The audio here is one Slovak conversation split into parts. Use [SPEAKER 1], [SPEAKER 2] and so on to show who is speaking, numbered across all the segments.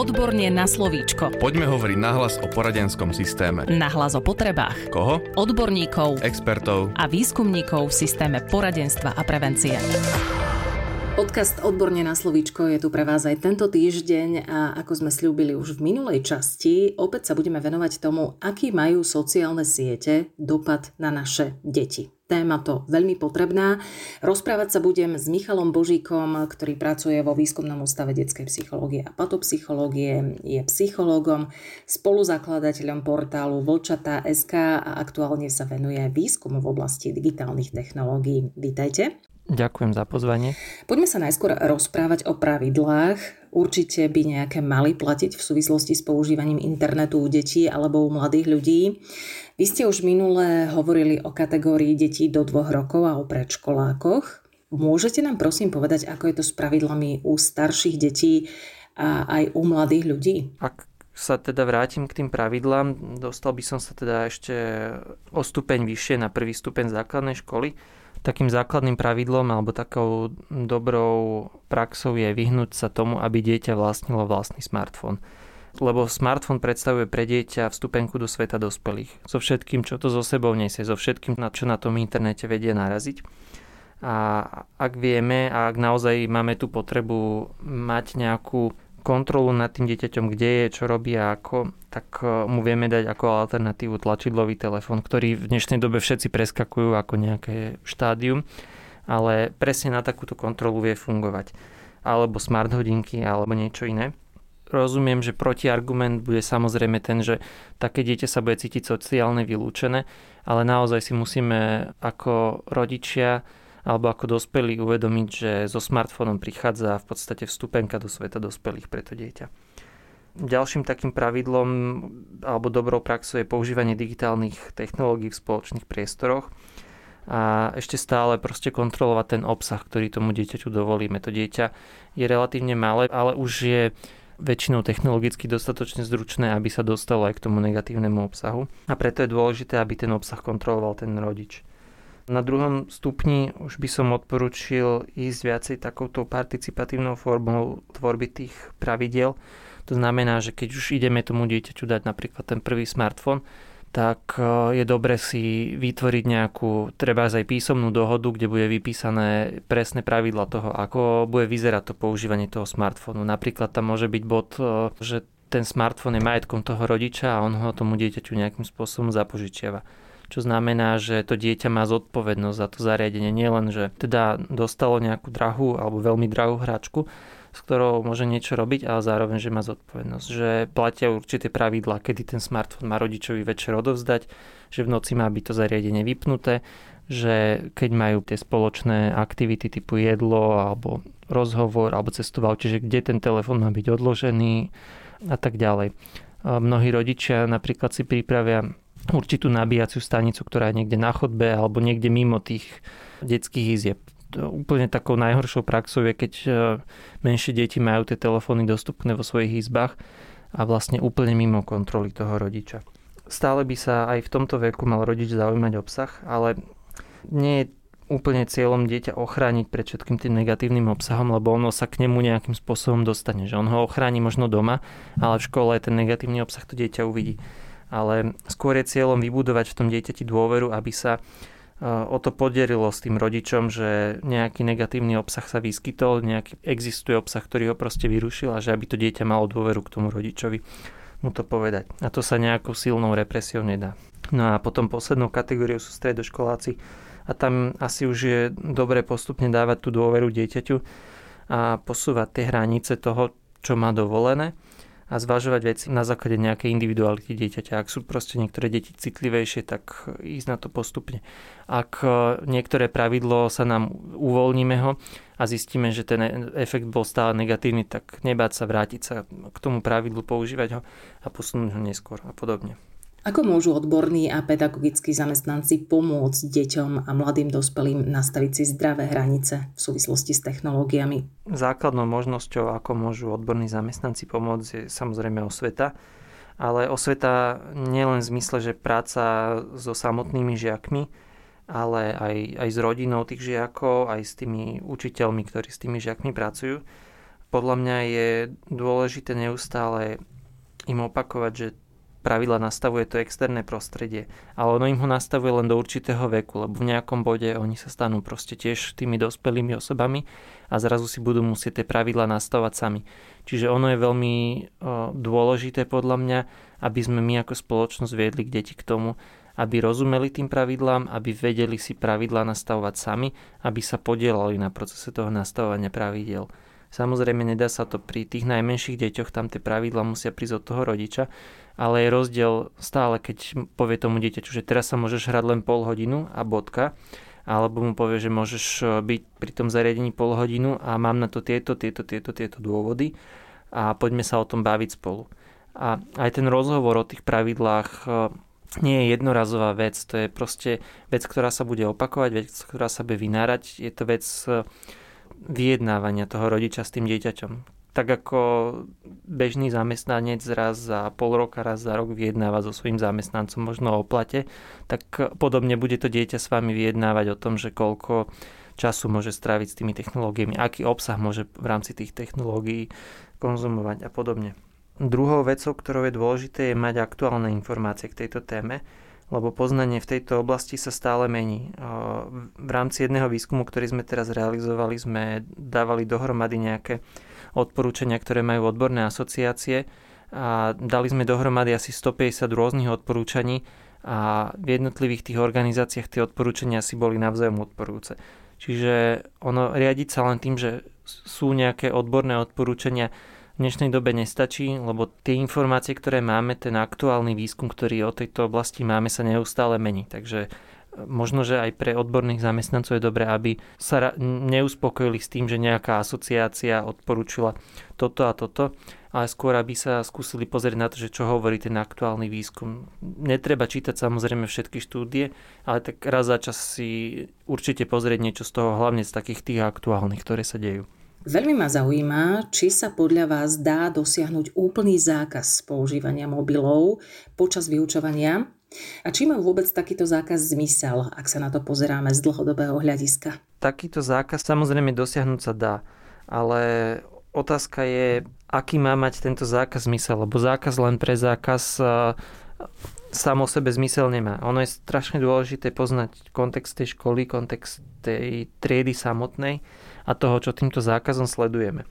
[SPEAKER 1] Odborne na slovíčko.
[SPEAKER 2] Poďme hovoriť nahlas o poradenskom systéme.
[SPEAKER 1] Nahlas o potrebách.
[SPEAKER 2] Koho?
[SPEAKER 1] Odborníkov.
[SPEAKER 2] Expertov.
[SPEAKER 1] A výskumníkov v systéme poradenstva a prevencie. Podcast Odborne na slovíčko je tu pre vás aj tento týždeň a ako sme slúbili už v minulej časti, opäť sa budeme venovať tomu, aký majú sociálne siete dopad na naše deti téma to veľmi potrebná. Rozprávať sa budem s Michalom Božíkom, ktorý pracuje vo výskumnom ústave detskej psychológie a patopsychológie, je psychológom, spoluzakladateľom portálu Volčata.sk a aktuálne sa venuje výskumu v oblasti digitálnych technológií. Vítajte.
[SPEAKER 3] Ďakujem za pozvanie.
[SPEAKER 1] Poďme sa najskôr rozprávať o pravidlách. Určite by nejaké mali platiť v súvislosti s používaním internetu u detí alebo u mladých ľudí. Vy ste už minule hovorili o kategórii detí do dvoch rokov a o predškolákoch. Môžete nám prosím povedať, ako je to s pravidlami u starších detí a aj u mladých ľudí?
[SPEAKER 3] Ak sa teda vrátim k tým pravidlám, dostal by som sa teda ešte o stupeň vyššie na prvý stupeň základnej školy takým základným pravidlom alebo takou dobrou praxou je vyhnúť sa tomu, aby dieťa vlastnilo vlastný smartfón. Lebo smartfón predstavuje pre dieťa vstupenku do sveta dospelých. So všetkým, čo to so sebou nesie, so všetkým, na čo na tom internete vedie naraziť. A ak vieme a ak naozaj máme tú potrebu mať nejakú kontrolu nad tým dieťaťom, kde je, čo robí a ako, tak e, mu vieme dať ako alternatívu tlačidlový telefón, ktorý v dnešnej dobe všetci preskakujú ako nejaké štádium, ale presne na takúto kontrolu vie fungovať. Alebo smart hodinky, alebo niečo iné. Rozumiem, že protiargument bude samozrejme ten, že také dieťa sa bude cítiť sociálne vylúčené, ale naozaj si musíme ako rodičia alebo ako dospelí uvedomiť, že so smartfónom prichádza v podstate vstupenka do sveta dospelých pre to dieťa. Ďalším takým pravidlom alebo dobrou praxou je používanie digitálnych technológií v spoločných priestoroch a ešte stále proste kontrolovať ten obsah, ktorý tomu dieťaťu dovolíme. To dieťa je relatívne malé, ale už je väčšinou technologicky dostatočne zručné, aby sa dostalo aj k tomu negatívnemu obsahu. A preto je dôležité, aby ten obsah kontroloval ten rodič. Na druhom stupni už by som odporučil ísť viacej takouto participatívnou formou tvorby tých pravidel. To znamená, že keď už ideme tomu dieťaťu dať napríklad ten prvý smartfón, tak e, je dobre si vytvoriť nejakú, treba aj písomnú dohodu, kde bude vypísané presné pravidla toho, ako bude vyzerať to používanie toho smartfónu. Napríklad tam môže byť bod, e, že ten smartfón je majetkom toho rodiča a on ho tomu dieťaťu nejakým spôsobom zapožičiava čo znamená, že to dieťa má zodpovednosť za to zariadenie. Nielen, že teda dostalo nejakú drahú alebo veľmi drahú hračku, s ktorou môže niečo robiť, ale zároveň, že má zodpovednosť. Že platia určité pravidlá, kedy ten smartfón má rodičovi večer odovzdať, že v noci má byť to zariadenie vypnuté, že keď majú tie spoločné aktivity typu jedlo alebo rozhovor alebo cestoval, čiže kde ten telefón má byť odložený a tak ďalej. Mnohí rodičia napríklad si pripravia určitú nabíjaciu stanicu, ktorá je niekde na chodbe alebo niekde mimo tých detských izieb. Úplne takou najhoršou praxou je, keď e, menšie deti majú tie telefóny dostupné vo svojich izbách a vlastne úplne mimo kontroly toho rodiča. Stále by sa aj v tomto veku mal rodič zaujímať obsah, ale nie je úplne cieľom dieťa ochrániť pred všetkým tým negatívnym obsahom, lebo ono sa k nemu nejakým spôsobom dostane. Že on ho ochráni možno doma, ale v škole ten negatívny obsah to dieťa uvidí ale skôr je cieľom vybudovať v tom dieťati dôveru, aby sa e, o to podelilo s tým rodičom, že nejaký negatívny obsah sa vyskytol, nejaký existuje obsah, ktorý ho proste vyrušil a že aby to dieťa malo dôveru k tomu rodičovi mu to povedať. A to sa nejakou silnou represiou nedá. No a potom poslednou kategóriou sú stredoškoláci a tam asi už je dobre postupne dávať tú dôveru dieťaťu a posúvať tie hranice toho, čo má dovolené a zvažovať veci na základe nejakej individuality dieťaťa. Ak sú proste niektoré deti citlivejšie, tak ísť na to postupne. Ak e, niektoré pravidlo sa nám uvoľníme ho a zistíme, že ten efekt bol stále negatívny, tak nebáť sa vrátiť sa k tomu pravidlu, používať ho a posunúť ho neskôr a podobne.
[SPEAKER 1] Ako môžu odborní a pedagogickí zamestnanci pomôcť deťom a mladým dospelým nastaviť si zdravé hranice v súvislosti s technológiami?
[SPEAKER 3] Základnou možnosťou, ako môžu odborní zamestnanci pomôcť, je samozrejme osveta. Ale osveta nielen v zmysle, že práca so samotnými žiakmi, ale aj, aj s rodinou tých žiakov, aj s tými učiteľmi, ktorí s tými žiakmi pracujú podľa mňa je dôležité neustále im opakovať, že pravidla nastavuje to externé prostredie, ale ono im ho nastavuje len do určitého veku, lebo v nejakom bode oni sa stanú proste tiež tými dospelými osobami a zrazu si budú musieť tie pravidla nastavať sami. Čiže ono je veľmi dôležité podľa mňa, aby sme my ako spoločnosť viedli k deti k tomu, aby rozumeli tým pravidlám, aby vedeli si pravidlá nastavovať sami, aby sa podielali na procese toho nastavovania pravidel. Samozrejme, nedá sa to pri tých najmenších deťoch, tam tie pravidla musia prísť od toho rodiča, ale je rozdiel stále, keď povie tomu dieťaťu, že teraz sa môžeš hrať len pol hodinu a bodka, alebo mu povie, že môžeš e, byť pri tom zariadení pol hodinu a mám na to tieto, tieto, tieto, tieto dôvody a poďme sa o tom baviť spolu. A aj ten rozhovor o tých pravidlách e, nie je jednorazová vec, to je proste vec, ktorá sa bude opakovať, vec, ktorá sa bude vynárať, je to vec e, vyjednávania toho rodiča s tým dieťaťom. Tak ako bežný zamestnanec raz za pol roka, raz za rok vyjednáva so svojím zamestnancom možno o plate, tak podobne bude to dieťa s vami vyjednávať o tom, že koľko času môže stráviť s tými technológiami, aký obsah môže v rámci tých technológií konzumovať a podobne. Druhou vecou, ktorou je dôležité, je mať aktuálne informácie k tejto téme lebo poznanie v tejto oblasti sa stále mení. V rámci jedného výskumu, ktorý sme teraz realizovali, sme dávali dohromady nejaké odporúčania, ktoré majú odborné asociácie a dali sme dohromady asi 150 rôznych odporúčaní a v jednotlivých tých organizáciách tie odporúčania si boli navzájom odporúce. Čiže ono riadiť sa len tým, že sú nejaké odborné odporúčania, dnešnej dobe nestačí, lebo tie informácie, ktoré máme, ten aktuálny výskum, ktorý o tejto oblasti máme, sa neustále mení. Takže možno, že aj pre odborných zamestnancov je dobré, aby sa neuspokojili s tým, že nejaká asociácia odporúčila toto a toto, ale skôr, aby sa skúsili pozrieť na to, že čo hovorí ten aktuálny výskum. Netreba čítať samozrejme všetky štúdie, ale tak raz za čas si určite pozrieť niečo z toho, hlavne z takých tých aktuálnych, ktoré sa dejú.
[SPEAKER 1] Veľmi ma zaujíma, či sa podľa vás dá dosiahnuť úplný zákaz používania mobilov počas vyučovania a či má vôbec takýto zákaz zmysel, ak sa na to pozeráme z dlhodobého hľadiska?
[SPEAKER 3] Takýto zákaz samozrejme dosiahnuť sa dá, ale otázka je, aký má mať tento zákaz zmysel, lebo zákaz len pre zákaz samo o sebe zmysel nemá. Ono je strašne dôležité poznať kontext tej školy, kontext tej triedy samotnej a toho, čo týmto zákazom sledujeme.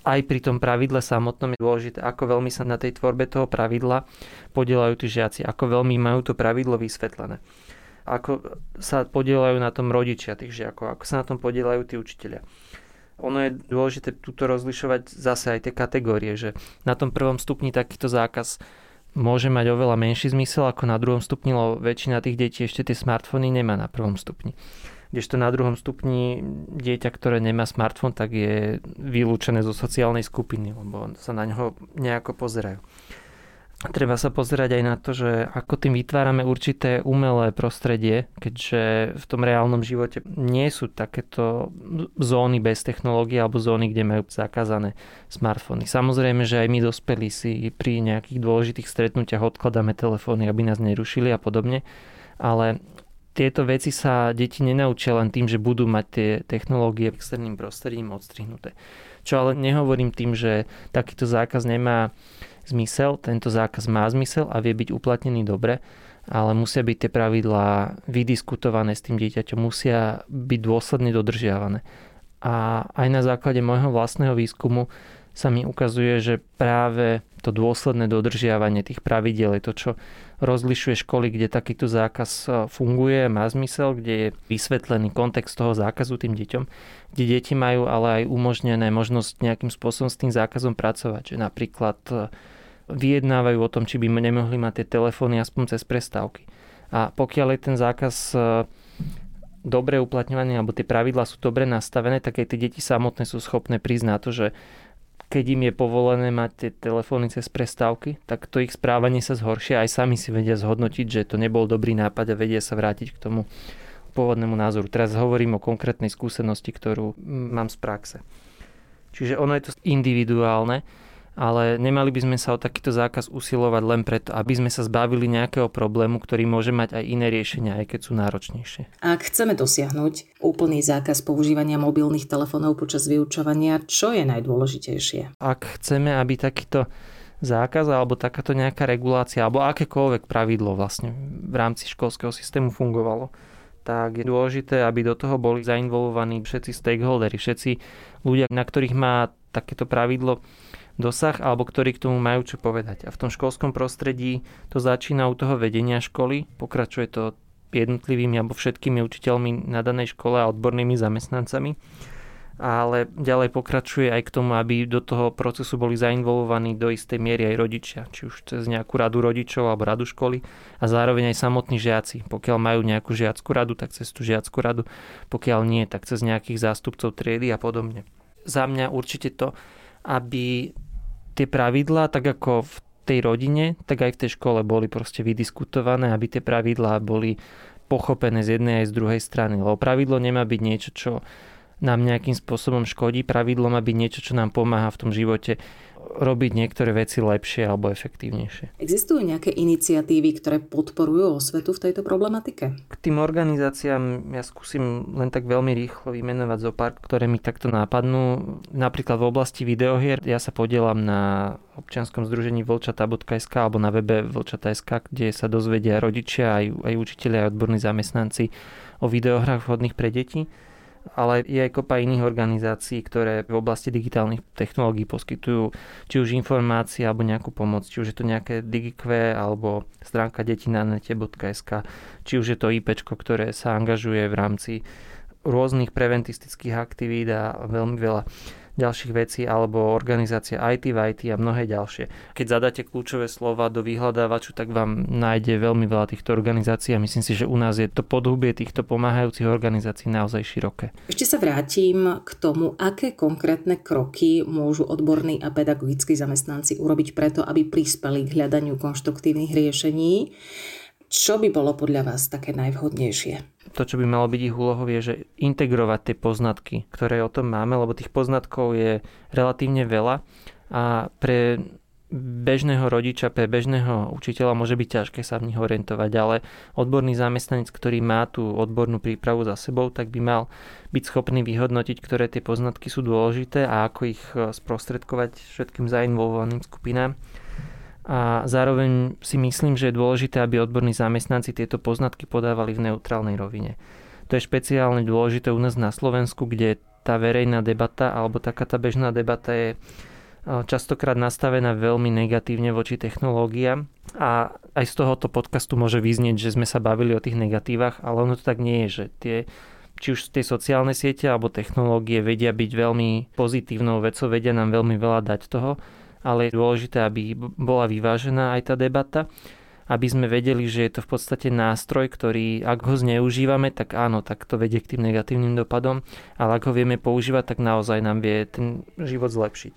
[SPEAKER 3] Aj pri tom pravidle samotnom je dôležité, ako veľmi sa na tej tvorbe toho pravidla podielajú tí žiaci, ako veľmi majú to pravidlo vysvetlené. Ako sa podielajú na tom rodičia tých žiakov, ako sa na tom podielajú tí učiteľia. Ono je dôležité túto rozlišovať zase aj tie kategórie, že na tom prvom stupni takýto zákaz môže mať oveľa menší zmysel ako na druhom stupni, lebo väčšina tých detí ešte tie smartfóny nemá na prvom stupni kdežto na druhom stupni dieťa, ktoré nemá smartfón, tak je vylúčené zo sociálnej skupiny, lebo sa na ňoho nejako pozerajú. Treba sa pozerať aj na to, že ako tým vytvárame určité umelé prostredie, keďže v tom reálnom živote nie sú takéto zóny bez technológie alebo zóny, kde majú zakázané smartfóny. Samozrejme, že aj my dospelí si pri nejakých dôležitých stretnutiach odkladáme telefóny, aby nás nerušili a podobne, ale tieto veci sa deti nenaučia len tým, že budú mať tie technológie externým prostredím odstrihnuté. Čo ale nehovorím tým, že takýto zákaz nemá zmysel, tento zákaz má zmysel a vie byť uplatnený dobre, ale musia byť tie pravidlá vydiskutované s tým dieťaťom, musia byť dôsledne dodržiavané. A aj na základe môjho vlastného výskumu sa mi ukazuje, že práve to dôsledné dodržiavanie tých pravidiel je to, čo rozlišuje školy, kde takýto zákaz e, funguje, má zmysel, kde je vysvetlený kontext toho zákazu tým deťom, kde deti majú ale aj umožnené možnosť nejakým spôsobom s tým zákazom pracovať, že napríklad e, vyjednávajú o tom, či by nemohli mať tie telefóny aspoň cez prestávky. A pokiaľ je ten zákaz e, dobre uplatňovaný, alebo tie pravidlá sú dobre nastavené, tak aj tie deti samotné sú schopné priznať to, že keď im je povolené mať tie telefóny cez prestávky, tak to ich správanie sa zhoršia. Aj sami si vedia zhodnotiť, že to nebol dobrý nápad a vedia sa vrátiť k tomu pôvodnému názoru. Teraz hovorím o konkrétnej skúsenosti, ktorú mám z praxe. Čiže ono je to individuálne ale nemali by sme sa o takýto zákaz usilovať len preto, aby sme sa zbavili nejakého problému, ktorý môže mať aj iné riešenia, aj keď sú náročnejšie.
[SPEAKER 1] Ak chceme dosiahnuť úplný zákaz používania mobilných telefónov počas vyučovania, čo je najdôležitejšie?
[SPEAKER 3] Ak chceme, aby takýto zákaz alebo takáto nejaká regulácia alebo akékoľvek pravidlo vlastne v rámci školského systému fungovalo, tak je dôležité, aby do toho boli zainvolovaní všetci stakeholdery, všetci ľudia, na ktorých má takéto pravidlo dosah alebo ktorí k tomu majú čo povedať. A v tom školskom prostredí to začína u toho vedenia školy, pokračuje to jednotlivými alebo všetkými učiteľmi na danej škole a odbornými zamestnancami ale ďalej pokračuje aj k tomu, aby do toho procesu boli zainvolovaní do istej miery aj rodičia, či už cez nejakú radu rodičov alebo radu školy a zároveň aj samotní žiaci. Pokiaľ majú nejakú žiackú radu, tak cez tú žiackú radu, pokiaľ nie, tak cez nejakých zástupcov triedy a podobne. Za mňa určite to, aby tie pravidlá, tak ako v tej rodine, tak aj v tej škole boli proste vydiskutované, aby tie pravidlá boli pochopené z jednej aj z druhej strany. Lebo pravidlo nemá byť niečo, čo nám nejakým spôsobom škodí. Pravidlo má byť niečo, čo nám pomáha v tom živote robiť niektoré veci lepšie alebo efektívnejšie.
[SPEAKER 1] Existujú nejaké iniciatívy, ktoré podporujú osvetu v tejto problematike?
[SPEAKER 3] K tým organizáciám ja skúsim len tak veľmi rýchlo vymenovať zo pár, ktoré mi takto nápadnú. Napríklad v oblasti videohier ja sa podielam na občianskom združení vlčata.sk alebo na webe vlčata.sk, kde sa dozvedia rodičia, aj, aj učiteľia, aj odborní zamestnanci o videohrách vhodných pre deti ale je aj kopa iných organizácií, ktoré v oblasti digitálnych technológií poskytujú či už informácie alebo nejakú pomoc, či už je to nejaké DigiQ alebo stránka detinanete.sk, či už je to IP, ktoré sa angažuje v rámci rôznych preventistických aktivít a veľmi veľa ďalších vecí alebo organizácia IT v IT a mnohé ďalšie. Keď zadáte kľúčové slova do vyhľadávaču, tak vám nájde veľmi veľa týchto organizácií a myslím si, že u nás je to podhubie týchto pomáhajúcich organizácií naozaj široké.
[SPEAKER 1] Ešte sa vrátim k tomu, aké konkrétne kroky môžu odborní a pedagogickí zamestnanci urobiť preto, aby prispeli k hľadaniu konštruktívnych riešení. Čo by bolo podľa vás také najvhodnejšie?
[SPEAKER 3] to, čo by malo byť ich úlohou, je, že integrovať tie poznatky, ktoré o tom máme, lebo tých poznatkov je relatívne veľa a pre bežného rodiča, pre bežného učiteľa môže byť ťažké sa v nich orientovať, ale odborný zamestnanec, ktorý má tú odbornú prípravu za sebou, tak by mal byť schopný vyhodnotiť, ktoré tie poznatky sú dôležité a ako ich eh, sprostredkovať všetkým zainvolovaným skupinám a zároveň si myslím, že je dôležité, aby odborní zamestnanci tieto poznatky podávali v neutrálnej rovine. To je špeciálne dôležité u nás na Slovensku, kde tá verejná debata alebo taká tá bežná debata je častokrát nastavená veľmi negatívne voči technológiám a aj z tohoto podcastu môže vyznieť, že sme sa bavili o tých negatívach, ale ono to tak nie je, že tie či už tie sociálne siete alebo technológie vedia byť veľmi pozitívnou vecou, vedia nám veľmi veľa dať toho, ale je dôležité, aby bola vyvážená aj tá debata, aby sme vedeli, že je to v podstate nástroj, ktorý ak ho zneužívame, tak áno, tak to vedie k tým negatívnym dopadom, ale ak ho vieme používať, tak naozaj nám vie ten život zlepšiť.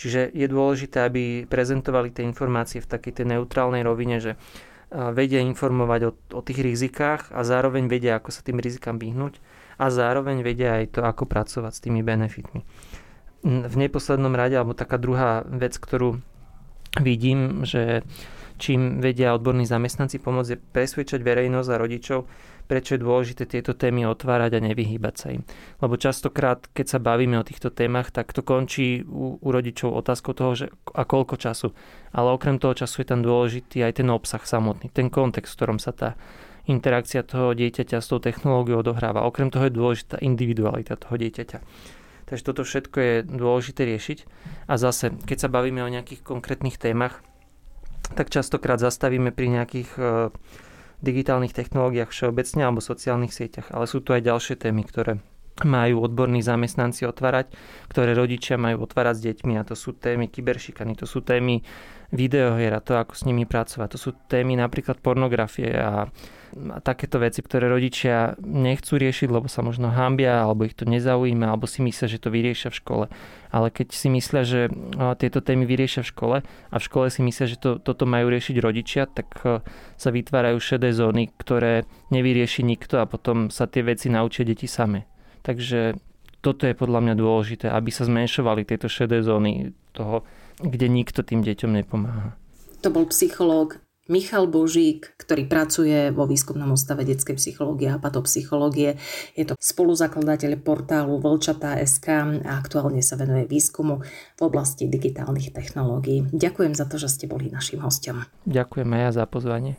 [SPEAKER 3] Čiže je dôležité, aby prezentovali tie informácie v takej tej neutrálnej rovine, že vedia informovať o, o tých rizikách a zároveň vedia, ako sa tým rizikám vyhnúť a zároveň vedia aj to, ako pracovať s tými benefitmi v neposlednom rade, alebo taká druhá vec, ktorú vidím, že čím vedia odborní zamestnanci pomôcť, je presvedčať verejnosť a rodičov, prečo je dôležité tieto témy otvárať a nevyhýbať sa im. Lebo častokrát, keď sa bavíme o týchto témach, tak to končí u, u rodičov otázkou toho, že a koľko času. Ale okrem toho času je tam dôležitý aj ten obsah samotný, ten kontext, v ktorom sa tá interakcia toho dieťaťa s tou technológiou odohráva. Okrem toho je dôležitá individualita toho dieťaťa. Takže toto všetko je dôležité riešiť. A zase, keď sa bavíme o nejakých konkrétnych témach, tak častokrát zastavíme pri nejakých e, digitálnych technológiách všeobecne alebo sociálnych sieťach. Ale sú tu aj ďalšie témy, ktoré majú odborní zamestnanci otvárať, ktoré rodičia majú otvárať s deťmi a to sú témy kyberšikany, to sú témy videohier a to, ako s nimi pracovať. To sú témy napríklad pornografie a a takéto veci, ktoré rodičia nechcú riešiť, lebo sa možno hambia, alebo ich to nezaujíma, alebo si myslia, že to vyriešia v škole. Ale keď si myslia, že tieto témy vyriešia v škole a v škole si myslia, že to, toto majú riešiť rodičia, tak sa vytvárajú šedé zóny, ktoré nevyrieši nikto a potom sa tie veci naučia deti same. Takže toto je podľa mňa dôležité, aby sa zmenšovali tieto šedé zóny toho, kde nikto tým deťom nepomáha.
[SPEAKER 1] To bol psychológ Michal Božík, ktorý pracuje vo výskumnom ústave detskej psychológie a patopsychológie. Je to spoluzakladateľ portálu Vlčatá.sk a aktuálne sa venuje výskumu v oblasti digitálnych technológií. Ďakujem za to, že ste boli našim hostom.
[SPEAKER 3] Ďakujem aj ja za pozvanie.